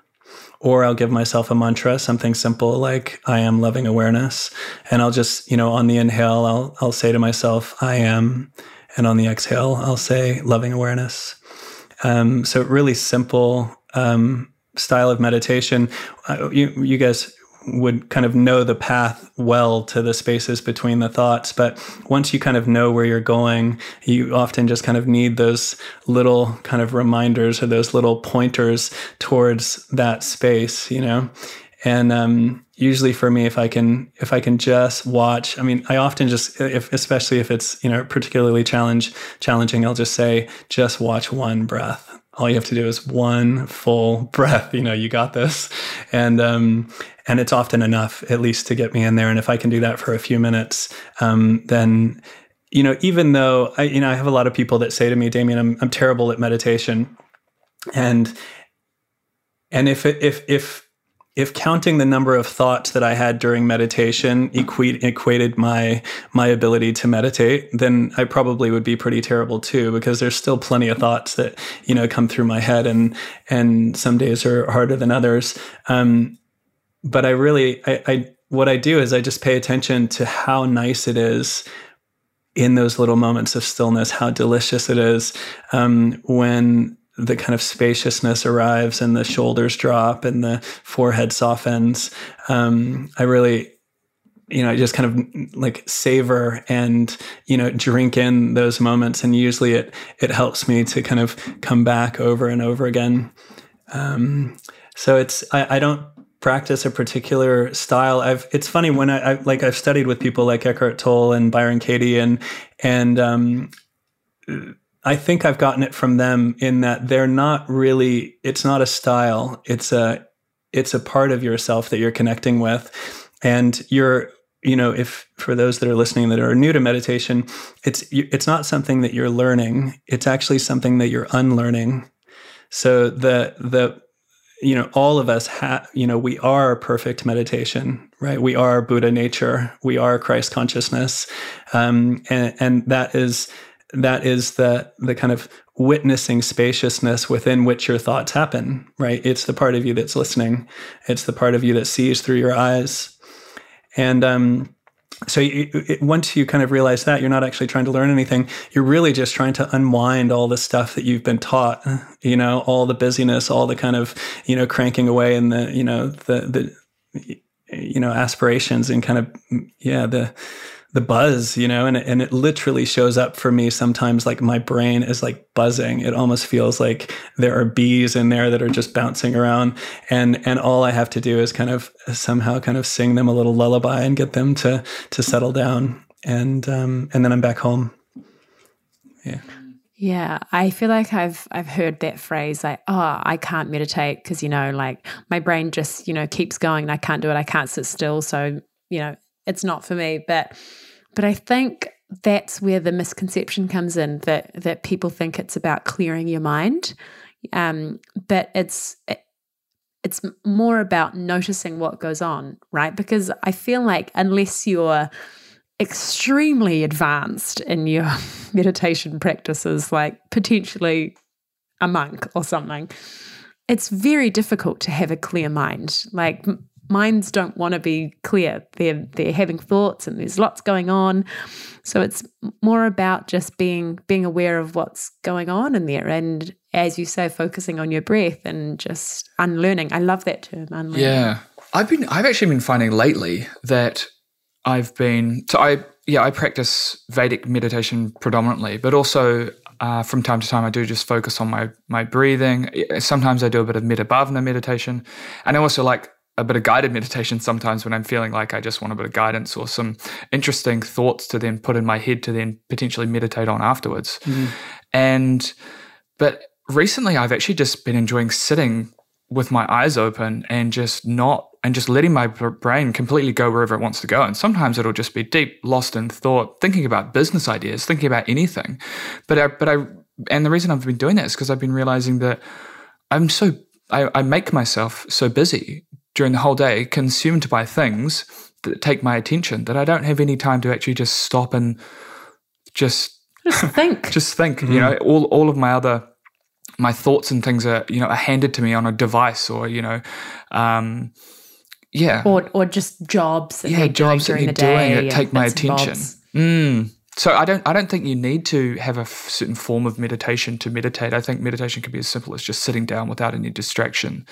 or I'll give myself a mantra, something simple like I am loving awareness, and I'll just you know on the inhale I'll I'll say to myself I am, and on the exhale I'll say loving awareness. Um, so really simple um, style of meditation. Uh, you, you guys would kind of know the path well to the spaces between the thoughts. But once you kind of know where you're going, you often just kind of need those little kind of reminders or those little pointers towards that space, you know? And um, usually for me, if I can, if I can just watch, I mean, I often just, if, especially if it's, you know, particularly challenge, challenging, I'll just say, just watch one breath. All you have to do is one full breath. You know, you got this. And, um, and it's often enough, at least to get me in there. And if I can do that for a few minutes, um, then, you know, even though I, you know, I have a lot of people that say to me, Damian, I'm, I'm terrible at meditation. And, and if it, if if if counting the number of thoughts that I had during meditation equate, equated my my ability to meditate, then I probably would be pretty terrible too, because there's still plenty of thoughts that you know come through my head, and and some days are harder than others. Um, but I really, I, I what I do is I just pay attention to how nice it is in those little moments of stillness, how delicious it is um, when the kind of spaciousness arrives and the shoulders drop and the forehead softens. Um, I really, you know, I just kind of like savor and you know drink in those moments, and usually it it helps me to kind of come back over and over again. Um, so it's I, I don't practice a particular style. I've it's funny when I, I, like I've studied with people like Eckhart Tolle and Byron Katie and and um, I think I've gotten it from them in that they're not really it's not a style. It's a it's a part of yourself that you're connecting with. And you're you know if for those that are listening that are new to meditation it's it's not something that you're learning. It's actually something that you're unlearning. So the the you know all of us have you know we are perfect meditation right? We are buddha nature. We are christ consciousness. Um, and, and that is that is the the kind of witnessing spaciousness within which your thoughts happen right? It's the part of you that's listening. It's the part of you that sees through your eyes. And um, so you, it, once you kind of realize that you're not actually trying to learn anything. You're really just trying to unwind all the stuff that you've been taught you know all the busyness all the kind of you know cranking away and the you know the the you know aspirations and kind of yeah the the buzz, you know, and and it literally shows up for me sometimes like my brain is like buzzing. It almost feels like there are bees in there that are just bouncing around and and all I have to do is kind of somehow kind of sing them a little lullaby and get them to to settle down and um and then I'm back home. Yeah. Yeah, I feel like I've I've heard that phrase like, "Oh, I can't meditate because you know, like my brain just you know keeps going and I can't do it. I can't sit still, so you know, it's not for me." But but I think that's where the misconception comes in that that people think it's about clearing your mind, um, but it's it's more about noticing what goes on, right? Because I feel like unless you're extremely advanced in your meditation practices, like potentially a monk or something, it's very difficult to have a clear mind. Like minds don't want to be clear. They're they're having thoughts and there's lots going on. So it's more about just being being aware of what's going on in there and as you say, focusing on your breath and just unlearning. I love that term, unlearning. Yeah. I've been I've actually been finding lately that I've been so I yeah, I practice Vedic meditation predominantly, but also uh, from time to time I do just focus on my my breathing. Sometimes I do a bit of Metta Bhavana meditation, and I also like a bit of guided meditation sometimes when I'm feeling like I just want a bit of guidance or some interesting thoughts to then put in my head to then potentially meditate on afterwards. Mm. And but recently I've actually just been enjoying sitting with my eyes open and just not and just letting my brain completely go wherever it wants to go. And sometimes it'll just be deep, lost in thought, thinking about business ideas, thinking about anything. But I, but I, and the reason I've been doing that is because I've been realizing that I'm so I, I make myself so busy during the whole day consumed by things that take my attention that I don't have any time to actually just stop and just just think. just think. Mm-hmm. You know, all all of my other my thoughts and things are you know are handed to me on a device or you know. Um, yeah, or or just jobs. yeah, jobs that you're doing that take my attention. Mm. So I don't I don't think you need to have a certain form of meditation to meditate. I think meditation can be as simple as just sitting down without any distraction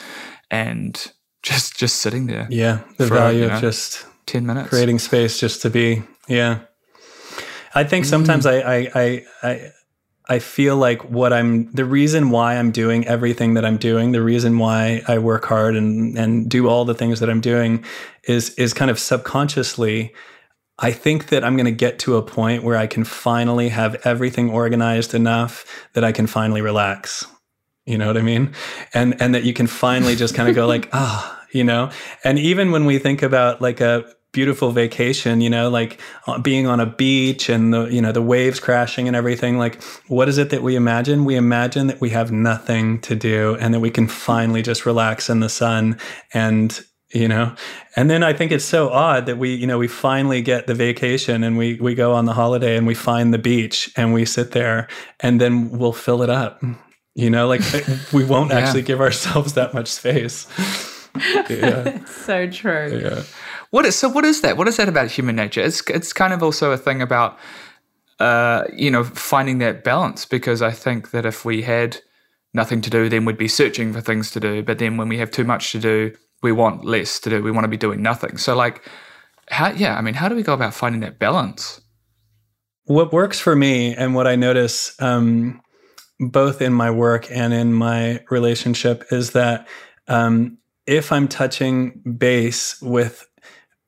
and just just sitting there. Yeah, the for, value you know, of just ten minutes, creating space just to be. Yeah, I think sometimes mm. I, I I I I feel like what I'm the reason why I'm doing everything that I'm doing, the reason why I work hard and and do all the things that I'm doing, is is kind of subconsciously. I think that I'm going to get to a point where I can finally have everything organized enough that I can finally relax you know what I mean? And and that you can finally just kind of go like, ah, oh, you know? And even when we think about like a beautiful vacation, you know, like uh, being on a beach and the, you know, the waves crashing and everything. Like, what is it that we imagine? We imagine that we have nothing to do and that we can finally just relax in the sun and, you know, and then I think it's so odd that we, you know, we finally get the vacation and we, we go on the holiday and we find the beach and we sit there and then we'll fill it up, you know, like we won't yeah. actually give ourselves that much space. yeah. so true. Yeah. What is so? What is that? What is that about human nature? It's it's kind of also a thing about uh, you know finding that balance because I think that if we had nothing to do, then we'd be searching for things to do. But then when we have too much to do, we want less to do. We want to be doing nothing. So like, how? Yeah, I mean, how do we go about finding that balance? What works for me, and what I notice um, both in my work and in my relationship, is that um, if I'm touching base with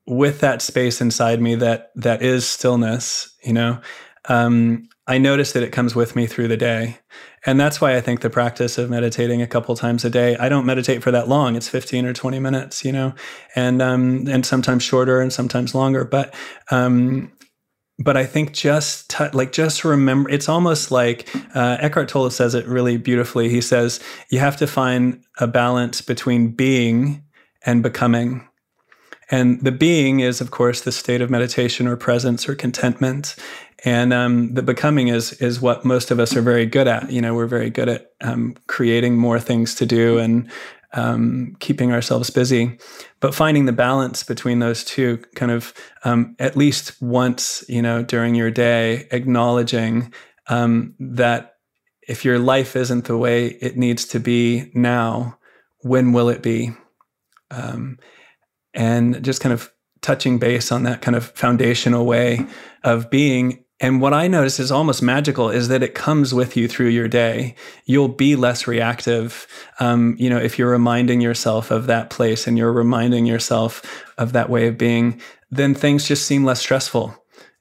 with that space inside me that that is stillness, you know, um, I notice that it comes with me through the day. And that's why I think the practice of meditating a couple times a day, I don't meditate for that long. It's 15 or 20 minutes, you know, and, um, and sometimes shorter and sometimes longer. But, um, but I think just t- like just remember, it's almost like uh, Eckhart Tolle says it really beautifully. He says you have to find a balance between being and becoming. And the being is, of course, the state of meditation or presence or contentment. And um, the becoming is is what most of us are very good at. You know, we're very good at um, creating more things to do and um, keeping ourselves busy, but finding the balance between those two, kind of um, at least once, you know, during your day, acknowledging um, that if your life isn't the way it needs to be now, when will it be? Um, and just kind of touching base on that kind of foundational way of being and what I notice is almost magical is that it comes with you through your day. You'll be less reactive. Um, you know, if you're reminding yourself of that place and you're reminding yourself of that way of being, then things just seem less stressful.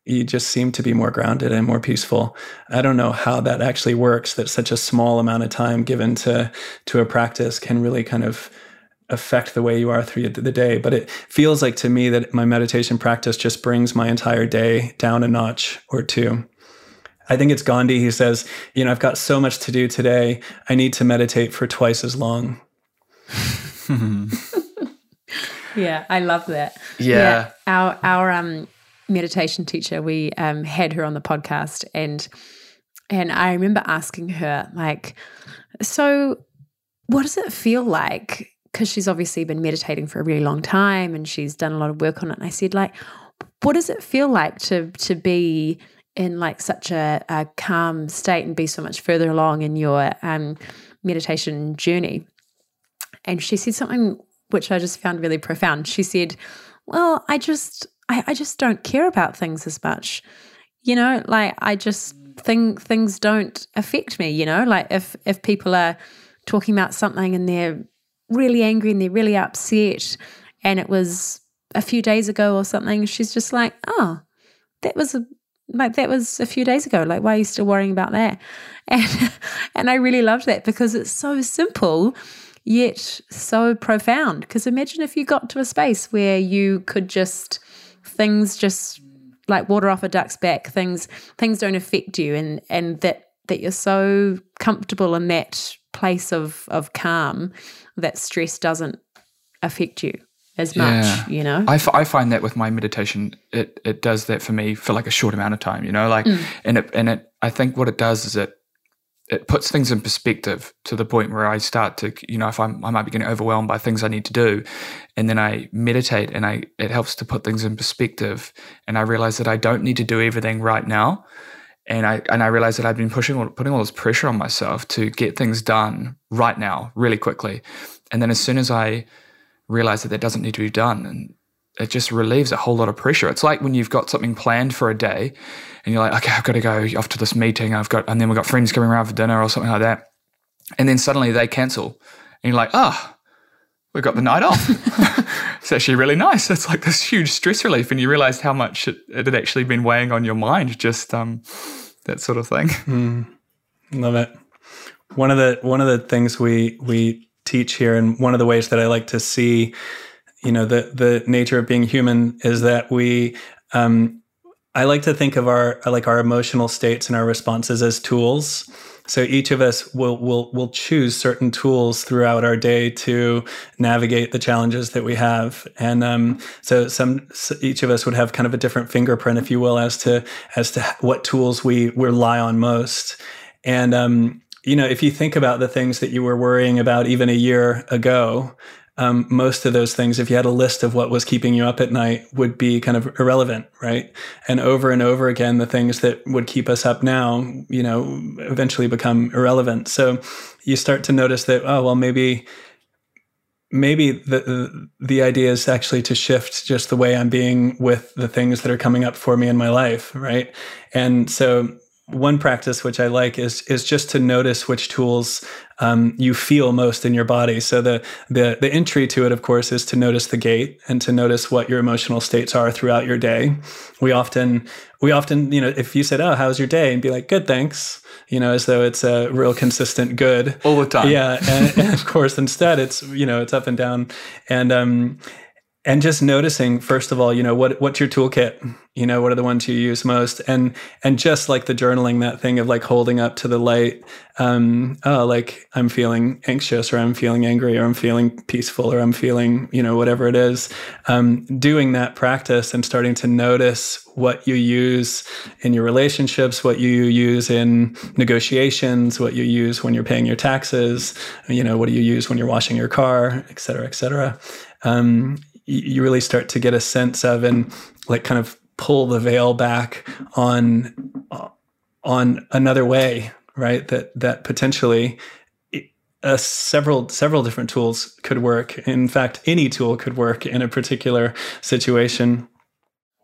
You just seem to be more grounded and more peaceful. I don't know how that actually works. That such a small amount of time given to to a practice can really kind of affect the way you are through the day. But it feels like to me that my meditation practice just brings my entire day down a notch or two. I think it's Gandhi He says, you know, I've got so much to do today. I need to meditate for twice as long. yeah, I love that. Yeah. yeah. Our our um meditation teacher, we um had her on the podcast and and I remember asking her like so what does it feel like because she's obviously been meditating for a really long time and she's done a lot of work on it. And I said, like, what does it feel like to to be in like such a, a calm state and be so much further along in your um, meditation journey? And she said something which I just found really profound. She said, "Well, I just I, I just don't care about things as much. You know, like I just think things don't affect me. You know, like if if people are talking about something and they're really angry and they're really upset and it was a few days ago or something, she's just like, oh, that was a like that was a few days ago. Like, why are you still worrying about that? And and I really loved that because it's so simple yet so profound. Because imagine if you got to a space where you could just things just like water off a duck's back, things things don't affect you and and that that you're so comfortable in that place of of calm that stress doesn't affect you as much yeah. you know I, f- I find that with my meditation it it does that for me for like a short amount of time you know like mm. and it and it i think what it does is it it puts things in perspective to the point where I start to, you know, if I'm, I might be getting overwhelmed by things I need to do, and then I meditate, and I it helps to put things in perspective, and I realize that I don't need to do everything right now, and I and I realized that I'd been pushing putting all this pressure on myself to get things done right now, really quickly. And then as soon as I realized that that doesn't need to be done, and it just relieves a whole lot of pressure. It's like when you've got something planned for a day, and you're like, okay, I've got to go off to this meeting. I've got, and then we've got friends coming around for dinner or something like that, and then suddenly they cancel, and you're like, ah. Oh, we've got the night off. it's actually really nice. It's like this huge stress relief, and you realized how much it, it had actually been weighing on your mind, just um, that sort of thing. Mm, love it. One of the one of the things we we teach here, and one of the ways that I like to see, you know the the nature of being human is that we um, I like to think of our like our emotional states and our responses as tools. So each of us will will will choose certain tools throughout our day to navigate the challenges that we have, and um, so some so each of us would have kind of a different fingerprint, if you will, as to as to what tools we rely on most. And um, you know, if you think about the things that you were worrying about even a year ago, um, most of those things, if you had a list of what was keeping you up at night, would be kind of irrelevant, right? And over and over again, the things that would keep us up now, you know, eventually become irrelevant. So you start to notice that, oh, well, maybe maybe the the idea is actually to shift just the way I'm being with the things that are coming up for me in my life, right? And so one practice which I like is is just to notice which tools um, you feel most in your body. So the the the entry to it, of course, is to notice the gate and to notice what your emotional states are throughout your day. We often we often you know if you said, "Oh, how's your day?" and be like, "Good, thanks," you know, as though it's a real consistent good all the time. Yeah, and, and of course, instead it's you know it's up and down, and um, and just noticing first of all you know what what's your toolkit? You know what are the ones you use most? And and just like the journaling that thing of like holding up to the light um oh like i'm feeling anxious or i'm feeling angry or i'm feeling peaceful or i'm feeling you know whatever it is. Um doing that practice and starting to notice what you use in your relationships what you use in negotiations what you use when you're paying your taxes you know what do you use when you're washing your car et cetera et cetera. Um, you really start to get a sense of and like kind of pull the veil back on on another way right that that potentially uh, several several different tools could work in fact any tool could work in a particular situation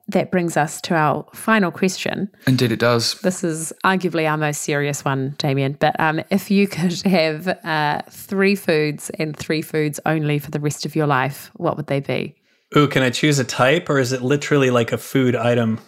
that brings us to our final question. Indeed, it does. This is arguably our most serious one, Damian. But um, if you could have uh, three foods and three foods only for the rest of your life, what would they be? Ooh, can I choose a type or is it literally like a food item?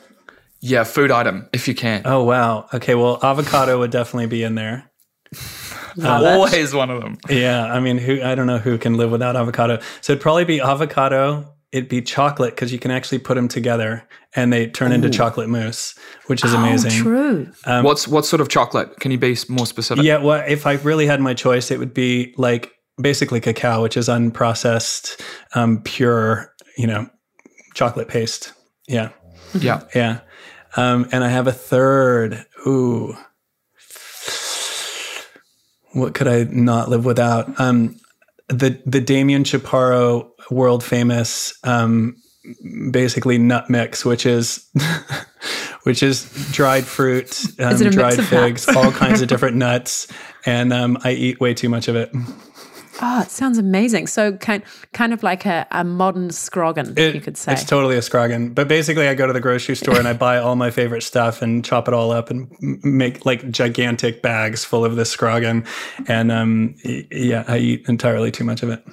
Yeah, food item, if you can. Oh, wow. Okay, well, avocado would definitely be in there. Uh, always one of them. Yeah, I mean, who I don't know who can live without avocado. So it'd probably be avocado, it'd be chocolate because you can actually put them together and they turn Ooh. into chocolate mousse, which is oh, amazing. True. Um, What's what sort of chocolate? Can you be more specific? Yeah. Well, if I really had my choice, it would be like basically cacao, which is unprocessed, um, pure, you know, chocolate paste. Yeah. Yeah. Yeah. Um, and I have a third. Ooh. What could I not live without? Um, the the Damian Chaparro world famous um, basically nut mix, which is which is dried fruit, um, dried figs, all kinds of different nuts, and um, I eat way too much of it. Oh, it sounds amazing. So kind kind of like a, a modern scroggin, it, you could say. It's totally a scroggin. But basically I go to the grocery store and I buy all my favorite stuff and chop it all up and make like gigantic bags full of this scroggin. And um, yeah, I eat entirely too much of it.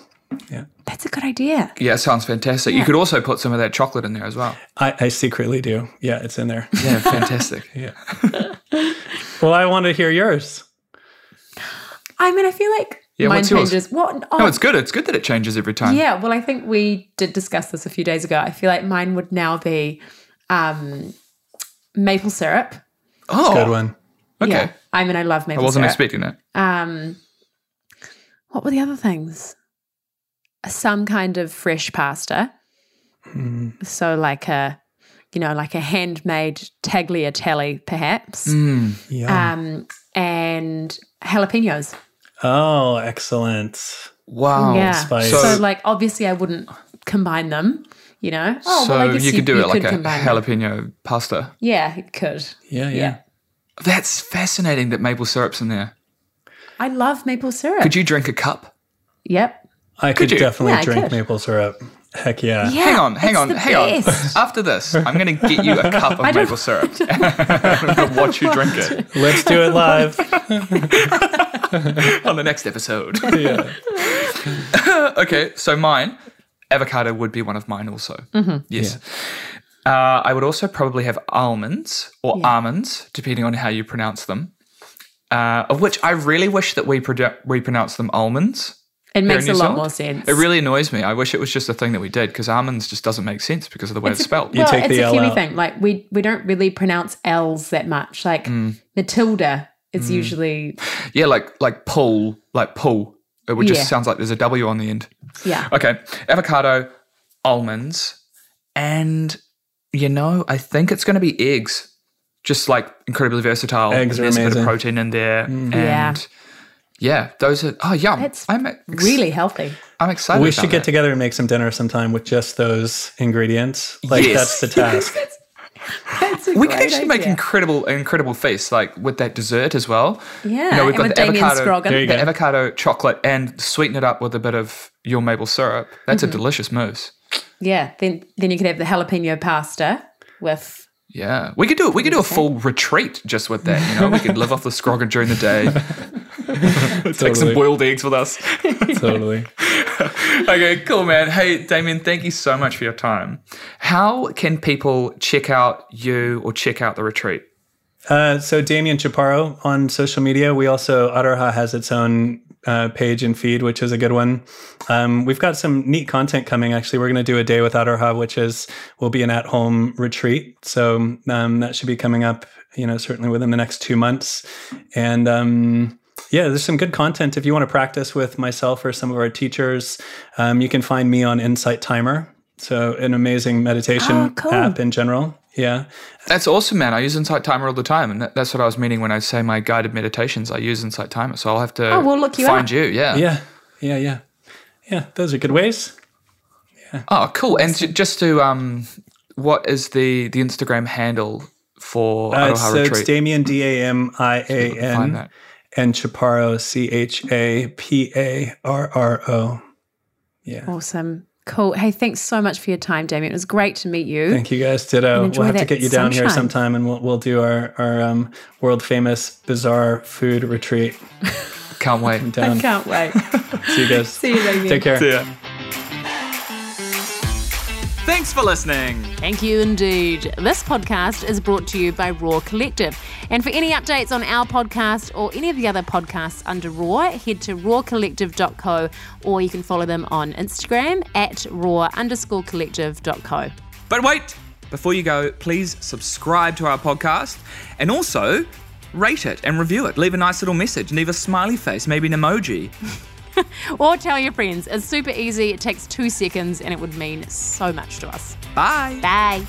Yeah. That's a good idea. Yeah, sounds fantastic. Yeah. You could also put some of that chocolate in there as well. I, I secretly do. Yeah, it's in there. Yeah, fantastic. yeah. well, I want to hear yours. I mean, I feel like yeah, mine changes. What? Oh, no, it's good. It's good that it changes every time. Yeah. Well, I think we did discuss this a few days ago. I feel like mine would now be um, maple syrup. Oh, good one. Okay. Yeah. I mean, I love maple. I wasn't syrup. expecting that. Um, what were the other things? Some kind of fresh pasta. Mm. So, like a, you know, like a handmade tagliatelle, perhaps. Mm, yeah. Um, and jalapenos. Oh, excellent. Wow. Yeah. Spice. So, so, like, obviously, I wouldn't combine them, you know? Oh, so well, you could do you it like a jalapeno them. pasta. Yeah, it could. Yeah, yeah, yeah. That's fascinating that maple syrup's in there. I love maple syrup. Could you drink a cup? Yep. I could, could definitely yeah, drink maple syrup. Heck yeah. yeah hang on, hang on, hang best. on. After this, I'm going to get you a cup of maple syrup. I'm going to watch you drink it. Let's do it live. On the next episode. Yeah. okay, so mine, avocado would be one of mine also. Mm-hmm. Yes. Yeah. Uh, I would also probably have almonds or yeah. almonds, depending on how you pronounce them. Uh, of which I really wish that we, produ- we pronounce them almonds It makes a lot Zealand. more sense. It really annoys me. I wish it was just a thing that we did because almonds just doesn't make sense because of the way it's, a- spelled. You well, take it's the a L Kiwi out. thing. Like we we don't really pronounce L's that much. Like Mm. Matilda, it's usually Yeah, like like pull, like pull. It would just Yeah. sounds like there's a W on the end. yeah. Okay, avocado, almonds, and you know, I think it's going to be eggs. Just like incredibly versatile. Eggs are There's a bit of protein in there, and Yeah. Yeah, those are. Oh, yum! It's I'm ex- Really healthy. I'm excited. we about should get that. together and make some dinner sometime with just those ingredients. Like Yes. that's the task. That's a We could great actually make incredible, incredible feasts like with that dessert as well. Yeah, you know, we've and got with the Damian avocado, There you the go. avocado chocolate, and sweeten it up with a bit of your maple syrup. That's Mm-hmm. a delicious mousse. Yeah. Then then you could have the jalapeno pasta with Yeah, we could do it. we could do a full retreat just with that. You know, we could live off the scroggin during the day. Take some boiled eggs with us. totally. okay, cool, man. Hey, Damian, thank you so much for your time. How can people check out you or check out the retreat? Uh, so Damian Chaparro on social media. We also Aro Ha has its own uh, page and feed, which is a good one. Um, we've got some neat content coming. Actually, we're going to do a day with Aro Ha, which is will be an at-home retreat. So um, that should be coming up. You know, certainly within the next two months. And um, yeah, there's some good content. If you want to practice with myself or some of our teachers, um, you can find me on Insight Timer. So an amazing meditation Oh, cool. app in general. Yeah. That's awesome, man. I use Insight Timer all the time, and that's what I was meaning when I say my guided meditations. I use Insight Timer, so I'll have to Oh, we'll look you find up. you. Yeah. Yeah. Yeah. Yeah. Yeah. Those are good ways. Oh, cool. And j- just to um, what is the the Instagram handle for Uh, Aro Ha so it's Retreat? Damian D A M I A N Find that. And Chaparro C H A P A R R O. Yeah. awesome. Cool. Hey, thanks so much for your time, Damian. It was great to meet you. Thank you guys. Ditto. enjoy We'll have to get you down here sometime, and we'll we'll do our our um, world famous bizarre food retreat Can't wait. down. I can't wait. See you guys. See you, Damian. Take care. See ya. Thanks for listening. Thank you indeed. This podcast is brought to you by Raw Collective. And for any updates on our podcast or any of the other podcasts under Raw, head to rawcollective.co or you can follow them on Instagram at raw underscore collective.co. But wait, before you go, please subscribe to our podcast and also rate it and review it. Leave a nice little message, leave a smiley face, maybe an emoji. Or tell your friends. It's super easy. It takes two seconds and it would mean so much to us. Bye. Bye.